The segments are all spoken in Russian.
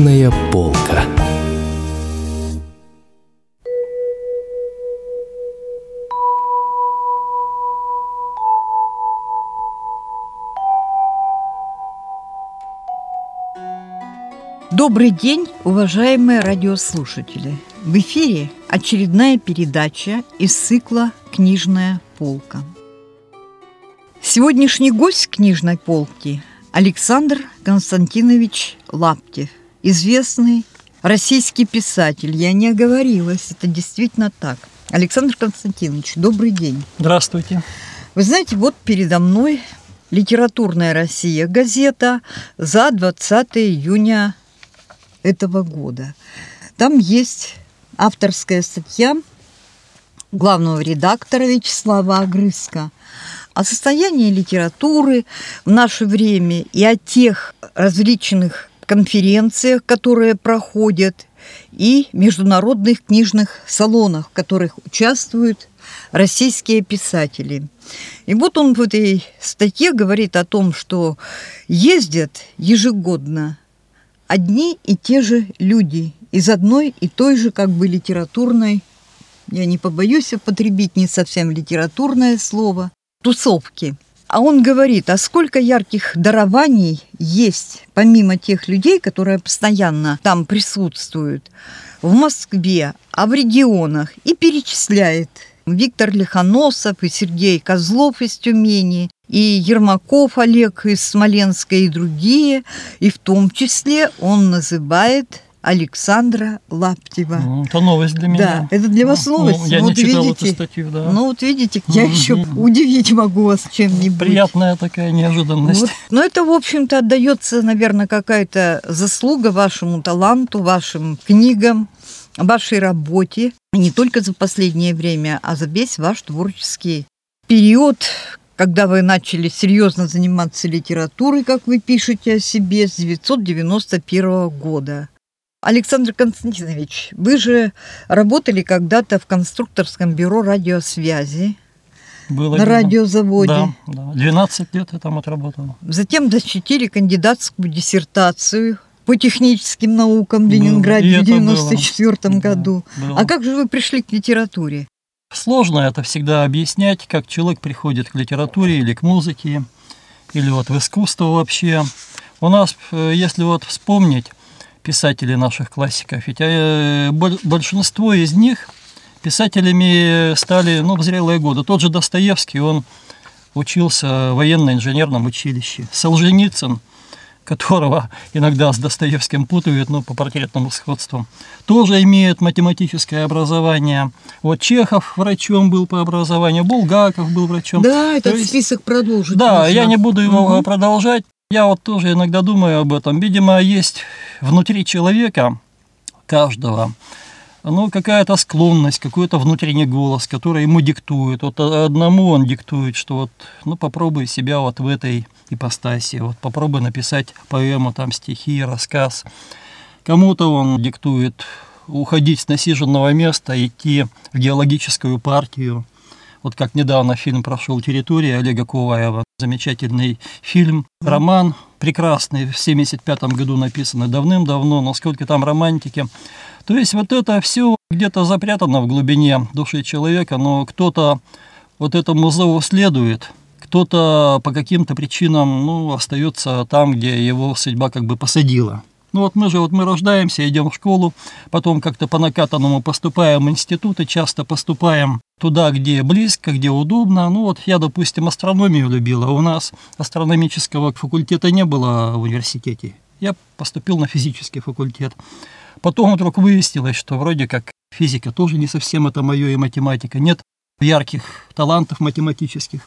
Книжная полка. Добрый день, уважаемые радиослушатели! В эфире очередная передача из цикла «Книжная полка». Сегодняшний гость книжной полки – Александр Константинович Лаптев, известный российский писатель. Я не оговорилась, это действительно так. Александр Константинович, добрый день. Здравствуйте. Вы знаете, вот передо мной «Литературная Россия» газета за 20 июня этого года. Там есть авторская статья главного редактора Вячеслава Огрызка о состоянии литературы в наше время и о тех различных конференциях, которые проходят, и международных книжных салонах, в которых участвуют российские писатели. И вот он в этой статье говорит о том, что ездят ежегодно одни и те же люди из одной и той же как бы литературной, я не побоюсь употребить не совсем литературное слово, тусовки. А он говорит, а сколько ярких дарований есть, помимо тех людей, которые постоянно там присутствуют, в Москве, а в регионах, и перечисляет. Виктор Лихоносов и Сергей Козлов из Тюмени, и Ермаков Олег из Смоленска и другие, и в том числе он называет Александра Лаптева. Это новость для меня. Да, это для вас Ну, новость. я вот не читал видите, эту статью, да. Ну вот видите, я еще удивить могу вас чем-нибудь. Приятная такая неожиданность. Вот. Но это, в общем-то, отдается, наверное, какая-то заслуга вашему таланту, вашим книгам, вашей работе. Не только за последнее время, а за весь ваш творческий период, когда вы начали серьезно заниматься литературой, как вы пишете о себе, с 1991 года. Александр Константинович, вы же работали когда-то в конструкторском бюро радиосвязи Было на радиозаводе. Да, да. 12 лет я там отработал. Затем защитили кандидатскую диссертацию по техническим наукам в. Ленинграде в это 1994 было. году. Да, было. А как же вы пришли к литературе? Сложно это всегда объяснять, как человек приходит к литературе или к музыке, или вот в искусство вообще. У нас, э, если вот вспомнить писателей наших классиков, ведь э, боль- большинство из них писателями стали ну, в зрелые годы. Тот же Достоевский, он учился в военно-инженерном училище. Солженицын, которого иногда с Достоевским путают, ну, по портретному сходству, тоже имеет математическое образование. Вот Чехов врачом был по образованию, Булгаков был врачом. Да, этот То есть- список продолжить. Да, нужно. я не буду его Мгм. продолжать. Я вот тоже иногда думаю об этом. Видимо, есть внутри человека, каждого, ну, какая-то склонность, какой-то внутренний голос, который ему диктует. Вот одному он диктует, что вот, ну, попробуй себя вот в этой ипостаси, вот попробуй написать поэму, там, стихи, рассказ. Кому-то он диктует уходить с насиженного места, идти в геологическую партию. Вот как недавно фильм прошел «Территория» Олега Куваева. Замечательный фильм, роман прекрасный, в 1975 году написанный давным-давно, но сколько там романтики. То есть вот это все где-то запрятано в глубине души человека, но кто-то вот этому зову следует, кто-то по каким-то причинам ну, остается там, где его судьба как бы посадила. Ну вот мы же вот мы рождаемся, идем в школу, потом как-то по накатанному поступаем в институты, часто поступаем туда, где близко, где удобно. Ну вот я, допустим, астрономию любила, у нас астрономического факультета не было в университете. Я поступил на физический факультет. Потом вдруг выяснилось, что вроде как физика тоже не совсем это мое и математика. Нет ярких талантов математических.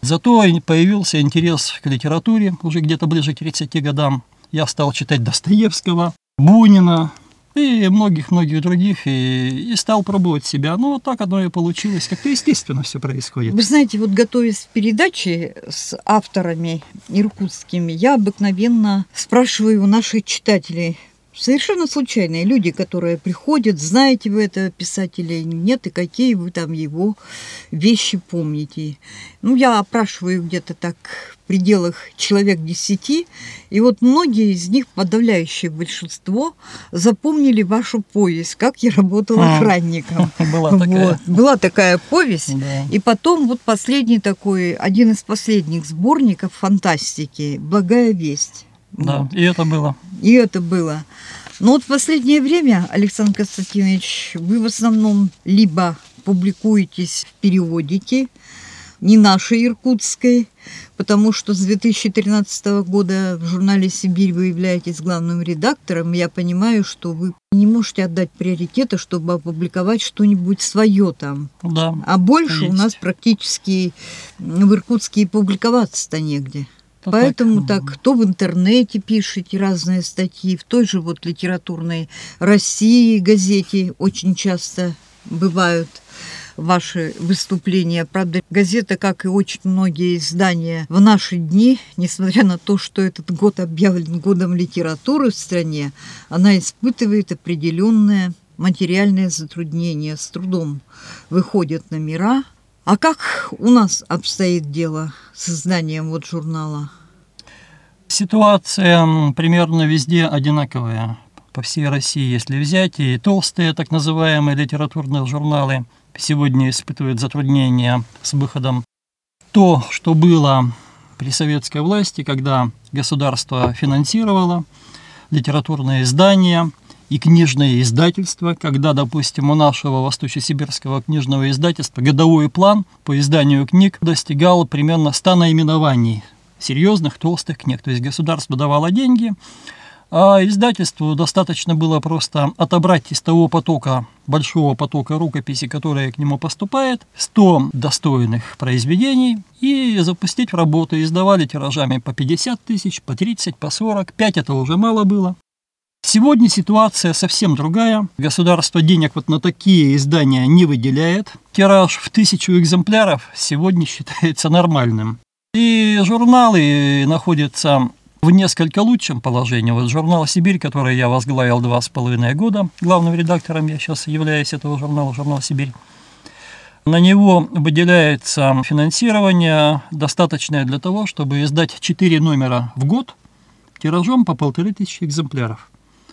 Зато появился интерес к литературе уже где-то ближе к 30 годам. Я стал читать Достоевского, Бунина и многих-многих других, и, и стал пробовать себя. Ну, вот так оно и получилось. Как-то естественно все происходит. Вы знаете, вот готовясь к передаче с авторами иркутскими, я обыкновенно спрашиваю у наших читателей, Совершенно случайные люди, которые приходят, знаете вы этого писателя или нет, и какие вы там его вещи помните. Ну, я опрашиваю где-то так пределах человек десяти, и вот многие из них, подавляющее большинство, запомнили вашу повесть, как я работала охранником. Была такая. Вот, была такая повесть. Да. И потом вот последний такой, один из последних сборников фантастики «Благая весть». Да, вот. и это было. И это было. Но вот в последнее время, Александр Константинович, вы в основном либо публикуетесь в периодике, не нашей иркутской, потому что с 2013 года в журнале «Сибирь» вы являетесь главным редактором. Я понимаю, что вы не можете отдать приоритета, чтобы опубликовать что-нибудь свое там. Да, а больше есть. у нас практически в Иркутске и публиковаться-то негде. То Поэтому так. так, кто в интернете пишете разные статьи, в той же вот литературной России газете очень часто бывают ваши выступления. Правда, газета, как и очень многие издания в наши дни, несмотря на то, что этот год объявлен годом литературы в стране, она испытывает определенное материальное затруднение, с трудом выходят номера, а как у нас обстоит дело с изданием вот журнала? Ситуация примерно везде одинаковая. По всей России, если взять, и толстые так называемые литературные журналы сегодня испытывают затруднения с выходом. То, что было при советской власти, когда государство финансировало литературные издания – и книжное издательство, когда, допустим, у нашего Восточно-Сибирского книжного издательства годовой план по изданию книг достигал примерно 100 наименований серьезных, толстых книг. То есть государство давало деньги, а издательству достаточно было просто отобрать из того потока, большого потока рукописей, которые к нему поступает, 100 достойных произведений и запустить в работу. Издавали тиражами по 50 тысяч, по 30, по 40, 5 это уже мало было. Сегодня ситуация совсем другая. Государство денег вот на такие издания не выделяет. Тираж в тысячу экземпляров сегодня считается нормальным. И журналы находятся в несколько лучшем положении. Вот журнал «Сибирь», который я возглавил два с половиной года, главным редактором я сейчас являюсь этого журнала, журнал «Сибирь». На него выделяется финансирование, достаточное для того, чтобы издать 4 номера в год тиражом по полторы тысячи экземпляров.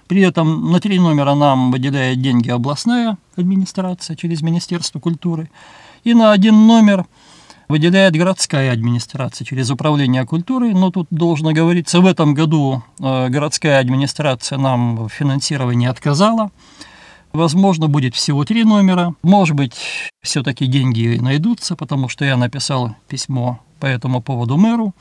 При этом на три номера нам выделяет деньги областная администрация через Министерство культуры. И на один номер выделяет городская администрация через управление культурой. Но тут должно говориться, в этом году э, городская администрация нам в финансировании отказала. Возможно, будет всего три номера. Может быть, все-таки деньги найдутся, потому что я написал письмо по этому поводу мэру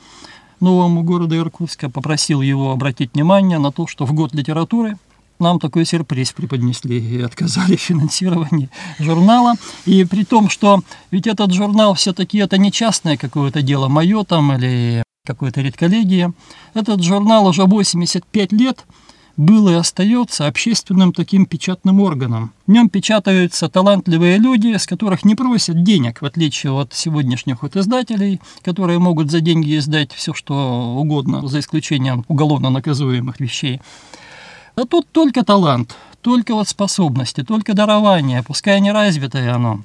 новому города Иркутска, попросил его обратить внимание на то, что в год литературы нам такой сюрприз преподнесли и отказали в финансировании журнала. И при том, что ведь этот журнал все-таки это не частное какое-то дело мое там или какое-то редколлегия. Этот журнал уже 85 лет был и остается общественным таким печатным органом. В нем печатаются талантливые люди, с которых не просят денег, в отличие от сегодняшних вот издателей, которые могут за деньги издать все, что угодно, за исключением уголовно наказуемых вещей. А тут только талант, только вот способности, только дарование, пускай не развитое оно.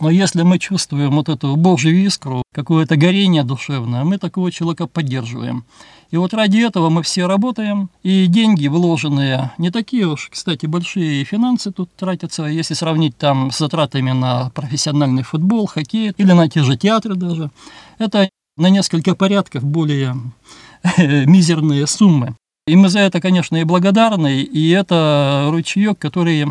Но если мы чувствуем вот эту божью искру, какое-то горение душевное, мы такого человека поддерживаем. И вот ради этого мы все работаем, и деньги вложенные, не такие уж, кстати, большие финансы тут тратятся, если сравнить там с затратами на профессиональный футбол, хоккей или на те же театры даже, это на несколько порядков более мизерные суммы. И мы за это, конечно, и благодарны, и это ручеек, который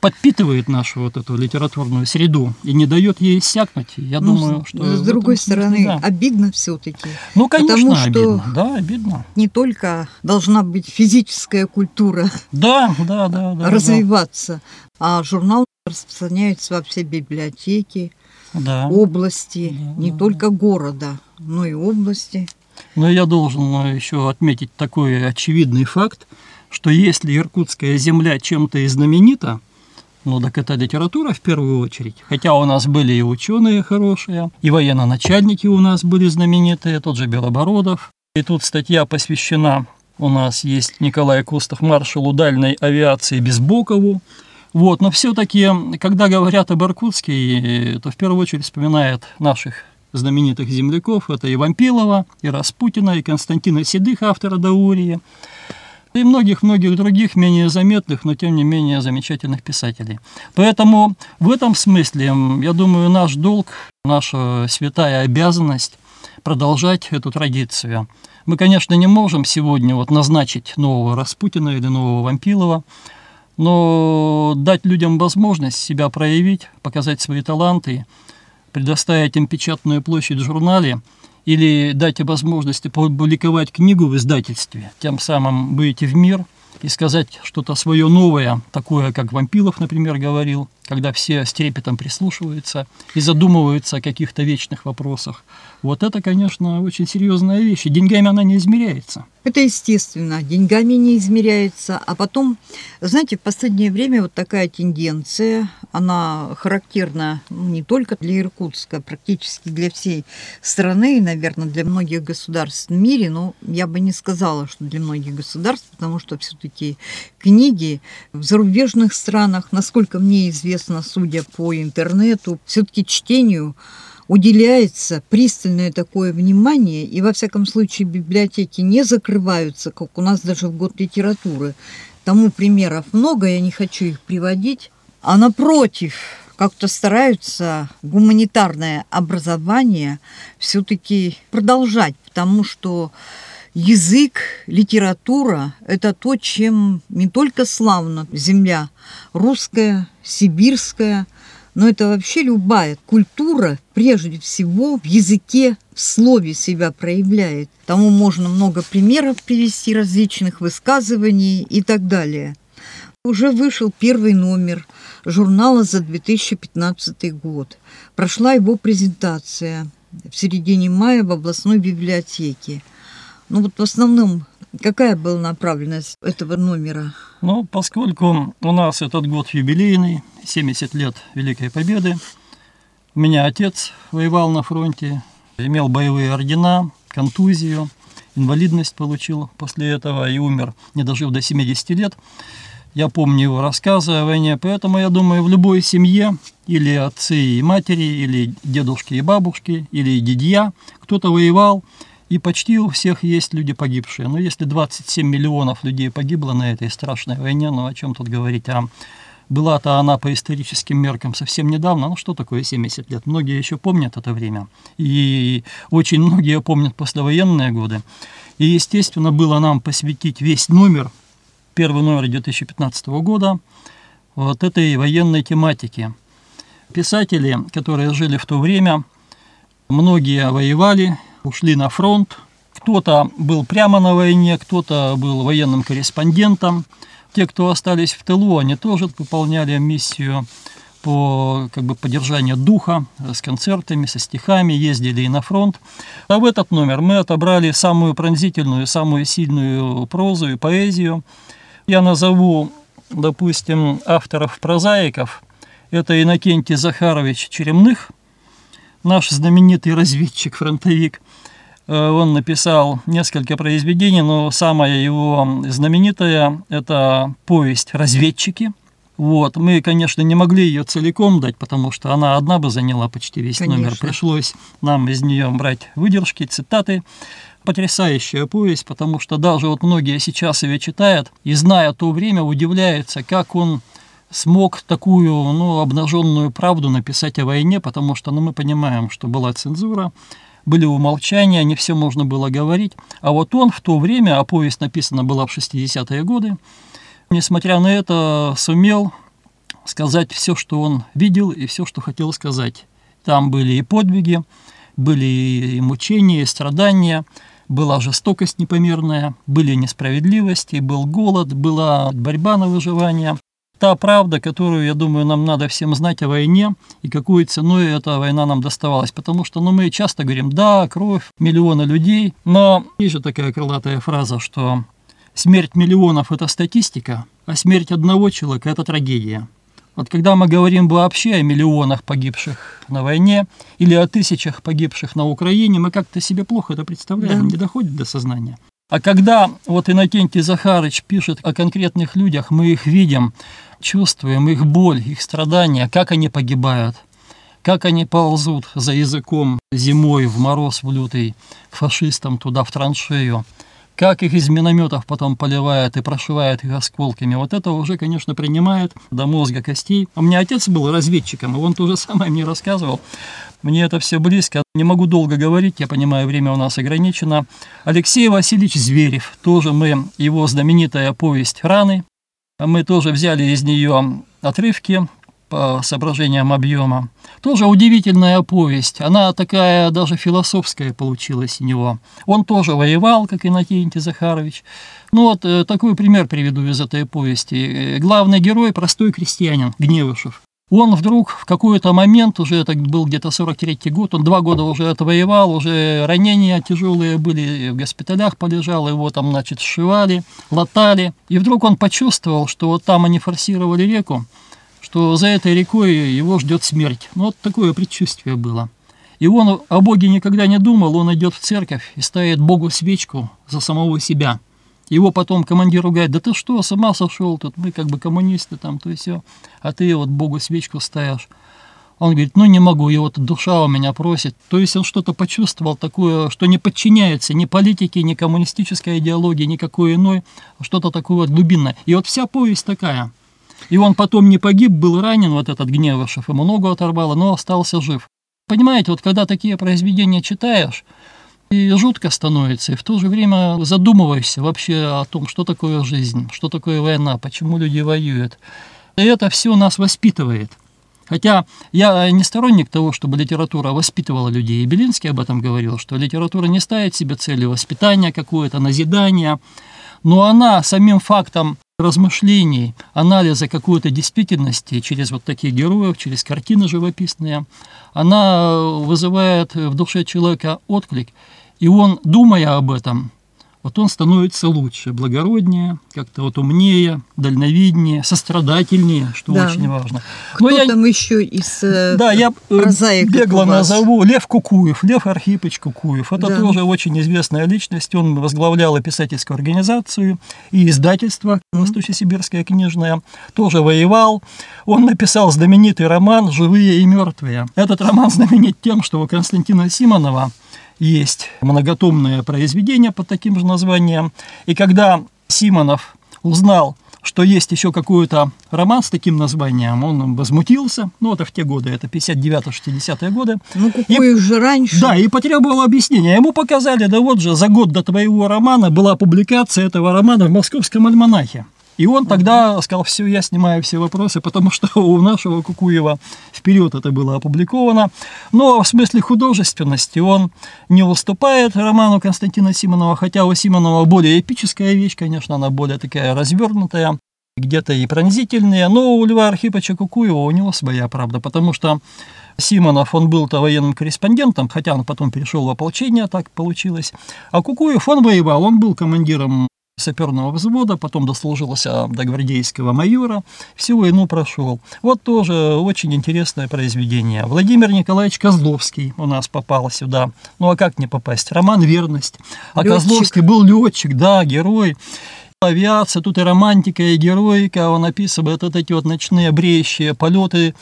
подпитывает нашу вот эту литературную среду и не дает ей иссякнуть. Я ну, думаю, что... С другой стороны, да. обидно все-таки. Ну, конечно, потому, что обидно. Да, обидно. Не только должна быть физическая культура да, да, да, да, развиваться, да. а журнал распространяется во все библиотеки, да. области, да, не да, только да. города, но и области. Но я должен еще отметить такой очевидный факт, что если иркутская земля чем-то и знаменита, ну так это литература в первую очередь. Хотя у нас были и ученые хорошие, и военно-начальники у нас были знаменитые, тот же Белобородов. И тут статья посвящена у нас есть Николай Костов, маршал удальной авиации Безбокову. Вот, но все-таки, когда говорят об Иркутске, то в первую очередь вспоминают наших знаменитых земляков. Это и Вампилова, и Распутина, и Константина Седых, автора Даурии, и многих-многих других менее заметных, но тем не менее замечательных писателей. Поэтому в этом смысле, я думаю, наш долг, наша святая обязанность продолжать эту традицию. Мы, конечно, не можем сегодня вот назначить нового Распутина или нового Вампилова, но дать людям возможность себя проявить, показать свои таланты, предоставить им печатную площадь в журнале или дать возможность опубликовать книгу в издательстве, тем самым выйти в мир и сказать что-то свое новое, такое, как Вампилов, например, говорил, когда все с трепетом прислушиваются и задумываются о каких-то вечных вопросах. Вот это, конечно, очень серьезная вещь, и деньгами она не измеряется. Это естественно, деньгами не измеряется. А потом, знаете, в последнее время вот такая тенденция, она характерна ну, не только для Иркутска, практически для всей страны и, наверное, для многих государств в мире, но я бы не сказала, что для многих государств, потому что все-таки книги в зарубежных странах, насколько мне известно, судя по интернету, все-таки чтению уделяется пристальное такое внимание, и во всяком случае библиотеки не закрываются, как у нас даже в год литературы. Тому примеров много, я не хочу их приводить. А напротив, как-то стараются гуманитарное образование все-таки продолжать, потому что язык, литература – это то, чем не только славна земля русская, сибирская, но это вообще любая культура, прежде всего, в языке, в слове себя проявляет. Тому можно много примеров привести различных высказываний и так далее. Уже вышел первый номер журнала за 2015 год. Прошла его презентация в середине мая в областной библиотеке. Ну вот в основном какая была направленность этого номера? Ну, поскольку у нас этот год юбилейный, 70 лет Великой Победы, у меня отец воевал на фронте, имел боевые ордена, контузию, инвалидность получил после этого и умер, не дожив до 70 лет. Я помню его рассказы о войне, поэтому я думаю, в любой семье или отцы и матери, или дедушки и бабушки, или дедья, кто-то воевал, и почти у всех есть люди погибшие. Но если 27 миллионов людей погибло на этой страшной войне, ну о чем тут говорить? А была-то она по историческим меркам совсем недавно. Ну что такое 70 лет? Многие еще помнят это время. И очень многие помнят послевоенные годы. И, естественно, было нам посвятить весь номер, первый номер 2015 года, вот этой военной тематике. Писатели, которые жили в то время, многие воевали, ушли на фронт. Кто-то был прямо на войне, кто-то был военным корреспондентом. Те, кто остались в тылу, они тоже выполняли миссию по как бы, поддержанию духа с концертами, со стихами, ездили и на фронт. А в этот номер мы отобрали самую пронзительную, самую сильную прозу и поэзию. Я назову, допустим, авторов-прозаиков. Это Иннокентий Захарович Черемных, наш знаменитый разведчик-фронтовик – он написал несколько произведений, но самое его знаменитое – это повесть «Разведчики». Вот. Мы, конечно, не могли ее целиком дать, потому что она одна бы заняла почти весь конечно. номер. Пришлось нам из нее брать выдержки, цитаты. Потрясающая повесть, потому что даже вот многие сейчас ее читают и, зная то время, удивляются, как он смог такую ну, обнаженную правду написать о войне, потому что ну, мы понимаем, что была цензура, были умолчания, не все можно было говорить. А вот он в то время, а повесть написана была в 60-е годы, несмотря на это, сумел сказать все, что он видел и все, что хотел сказать. Там были и подвиги, были и мучения, и страдания, была жестокость непомерная, были несправедливости, был голод, была борьба на выживание та правда, которую, я думаю, нам надо всем знать о войне и какой ценой эта война нам доставалась. Потому что ну, мы часто говорим, да, кровь, миллионы людей, но есть же такая крылатая фраза, что смерть миллионов – это статистика, а смерть одного человека – это трагедия. Вот когда мы говорим вообще о миллионах погибших на войне или о тысячах погибших на Украине, мы как-то себе плохо это представляем, да. не доходит до сознания. А когда вот Иннокентий Захарыч пишет о конкретных людях, мы их видим, чувствуем их боль, их страдания, как они погибают, как они ползут за языком зимой в мороз в лютый к фашистам туда в траншею, как их из минометов потом поливают и прошивают их осколками. Вот это уже, конечно, принимает до мозга костей. У меня отец был разведчиком, и он то же самое мне рассказывал. Мне это все близко. Не могу долго говорить, я понимаю, время у нас ограничено. Алексей Васильевич Зверев, тоже мы, его знаменитая повесть «Раны», мы тоже взяли из нее отрывки по соображениям объема. Тоже удивительная повесть. Она такая даже философская получилась у него. Он тоже воевал, как Иннокентий Захарович. Ну вот э, такой пример приведу из этой повести. Э, главный герой – простой крестьянин Гневышев. Он вдруг в какой-то момент, уже это был где-то 43-й год, он два года уже отвоевал, уже ранения тяжелые были, в госпиталях полежал, его там, значит, сшивали, латали. И вдруг он почувствовал, что вот там они форсировали реку, что за этой рекой его ждет смерть. Ну, вот такое предчувствие было. И он о Боге никогда не думал, он идет в церковь и ставит Богу свечку за самого себя – его потом командир ругает, да ты что, сама сошел, тут мы как бы коммунисты там, то и все, а ты вот Богу свечку ставишь. Он говорит, ну не могу, и вот душа у меня просит. То есть он что-то почувствовал такое, что не подчиняется ни политике, ни коммунистической идеологии, никакой иной, а что-то такое вот глубинное. И вот вся повесть такая. И он потом не погиб, был ранен, вот этот Гневышев, ему ногу оторвало, но остался жив. Понимаете, вот когда такие произведения читаешь, и жутко становится, и в то же время задумываешься вообще о том, что такое жизнь, что такое война, почему люди воюют. И это все нас воспитывает. Хотя я не сторонник того, чтобы литература воспитывала людей. И Белинский об этом говорил, что литература не ставит себе целью воспитания какое-то, назидания, но она самим фактом размышлений, анализа какой-то действительности через вот таких героев, через картины живописные, она вызывает в душе человека отклик – и он, думая об этом, вот он становится лучше, благороднее, как-то вот умнее, дальновиднее, сострадательнее, что да. очень важно. Кто Но там я, еще из э, Да, я э, бегло назову Лев Кукуев, Лев Архипович Кукуев. Это да. тоже очень известная личность. Он возглавлял писательскую организацию и издательство «Восточно-сибирская книжная». Тоже воевал. Он написал знаменитый роман «Живые и мертвые». Этот роман знаменит тем, что у Константина Симонова есть многотомное произведение под таким же названием. И когда Симонов узнал, что есть еще какой-то роман с таким названием, он возмутился, ну это в те годы, это 59-60-е годы. Ну какой и, же раньше. Да, и потребовал объяснения. Ему показали, да вот же, за год до твоего романа была публикация этого романа в московском альманахе. И он тогда сказал, все, я снимаю все вопросы, потому что у нашего Кукуева вперед это было опубликовано. Но в смысле художественности он не уступает роману Константина Симонова, хотя у Симонова более эпическая вещь, конечно, она более такая развернутая, где-то и пронзительная, но у Льва Архиповича Кукуева у него своя правда, потому что Симонов, он был-то военным корреспондентом, хотя он потом перешел в ополчение, так получилось. А Кукуев, он воевал, он был командиром саперного взвода, потом дослужился до гвардейского майора, всю войну прошел. Вот тоже очень интересное произведение. Владимир Николаевич Козловский у нас попал сюда. Ну а как не попасть? Роман «Верность». А летчик. Козловский был летчик, да, герой авиация, тут и романтика, и героика, он описывает вот эти вот ночные бреющие полеты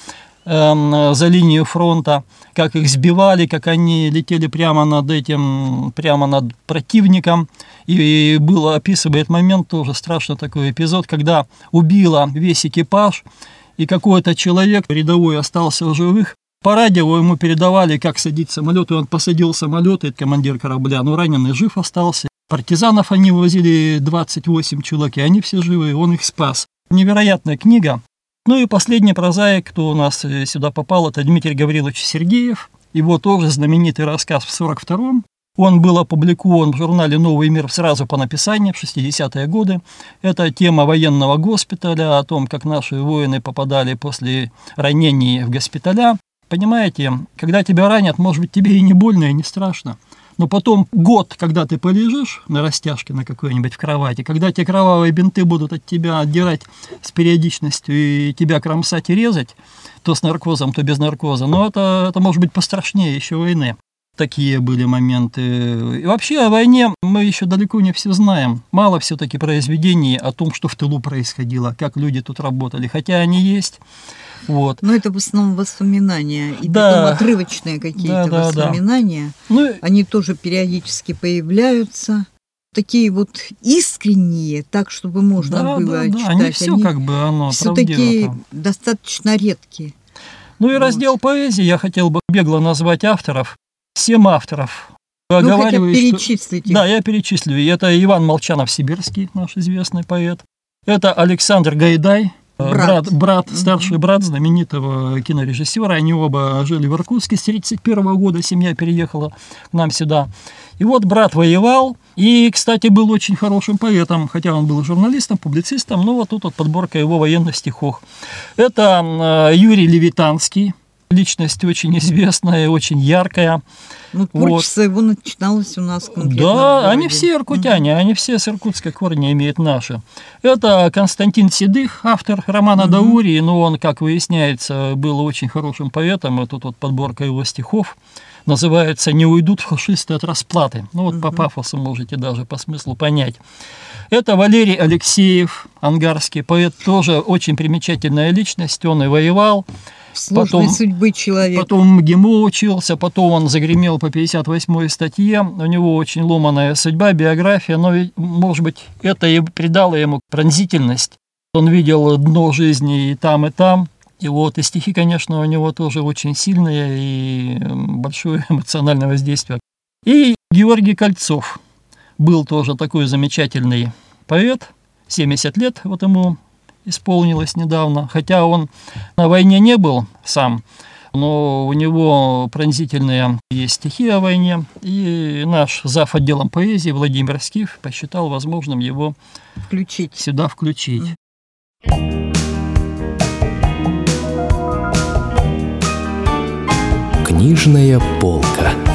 за линию фронта, как их сбивали, как они летели прямо над этим, прямо над противником. И было описывает момент тоже страшно такой эпизод, когда убила весь экипаж, и какой-то человек рядовой остался в живых. По радио ему передавали, как садить самолет, и он посадил самолет, и командир корабля, но раненый жив остался. Партизанов они возили 28 человек, и они все живы, он их спас. Невероятная книга. Ну и последний прозаик, кто у нас э, сюда попал, это Дмитрий Гаврилович Сергеев. Его тоже знаменитый рассказ в 42-м. Он был опубликован в журнале «Новый мир» сразу по написанию в 60-е годы. Это тема военного госпиталя, о том, как наши воины попадали после ранений в госпиталя. Понимаете, когда тебя ранят, может быть, тебе и не больно, и не страшно. Но потом год, когда ты полежишь на растяжке на какой-нибудь в кровати, когда те кровавые бинты будут от тебя отдирать с периодичностью и тебя кромсать и резать, то с наркозом, то без наркоза, но это, это может быть пострашнее еще войны. Такие были моменты. И вообще о войне мы еще далеко не все знаем. Мало все-таки произведений о том, что в тылу происходило, как люди тут работали. Хотя они есть. Вот. Но это в основном воспоминания. И да. потом отрывочные какие-то да, да, воспоминания. Да. Ну, Они тоже периодически появляются. Такие вот искренние, так, чтобы можно да, было да, читать. Да. Они все как бы оно все такие достаточно редкие. Ну и вот. раздел поэзии я хотел бы бегло назвать авторов. Семь авторов. Ну, хотя перечислите. Что... Да, я перечислю. Это Иван Молчанов-Сибирский, наш известный поэт. Это Александр Гайдай, брат, брат, брат старший брат знаменитого кинорежиссера. Они оба жили в Иркутске с 1931 года, семья переехала к нам сюда. И вот брат воевал, и, кстати, был очень хорошим поэтом, хотя он был журналистом, публицистом, но вот тут вот подборка его военных стихов. Это э, Юрий Левитанский, личность очень известная, очень яркая. Ну, творчество вот. его начиналось у нас Да, они все иркутяне, mm-hmm. они все с иркутской корни имеют наши. Это Константин Седых, автор романа mm-hmm. Даурии, но он, как выясняется, был очень хорошим поэтом, и тут вот подборка его стихов называется «Не уйдут фашисты от расплаты». Ну вот mm-hmm. по пафосу можете даже по смыслу понять. Это Валерий Алексеев, ангарский поэт, тоже очень примечательная личность, он и воевал, Сложной потом, судьбы человека. Потом МГИМО учился, потом он загремел по 58 статье. У него очень ломаная судьба, биография, но, может быть, это и придало ему пронзительность. Он видел дно жизни и там, и там. И вот, и стихи, конечно, у него тоже очень сильные и большое эмоциональное воздействие. И Георгий Кольцов был тоже такой замечательный поэт, 70 лет вот ему исполнилось недавно, хотя он на войне не был сам, но у него пронзительные есть стихи о войне, и наш зав. отделом поэзии Владимир Скиф посчитал возможным его включить. сюда включить. Книжная полка.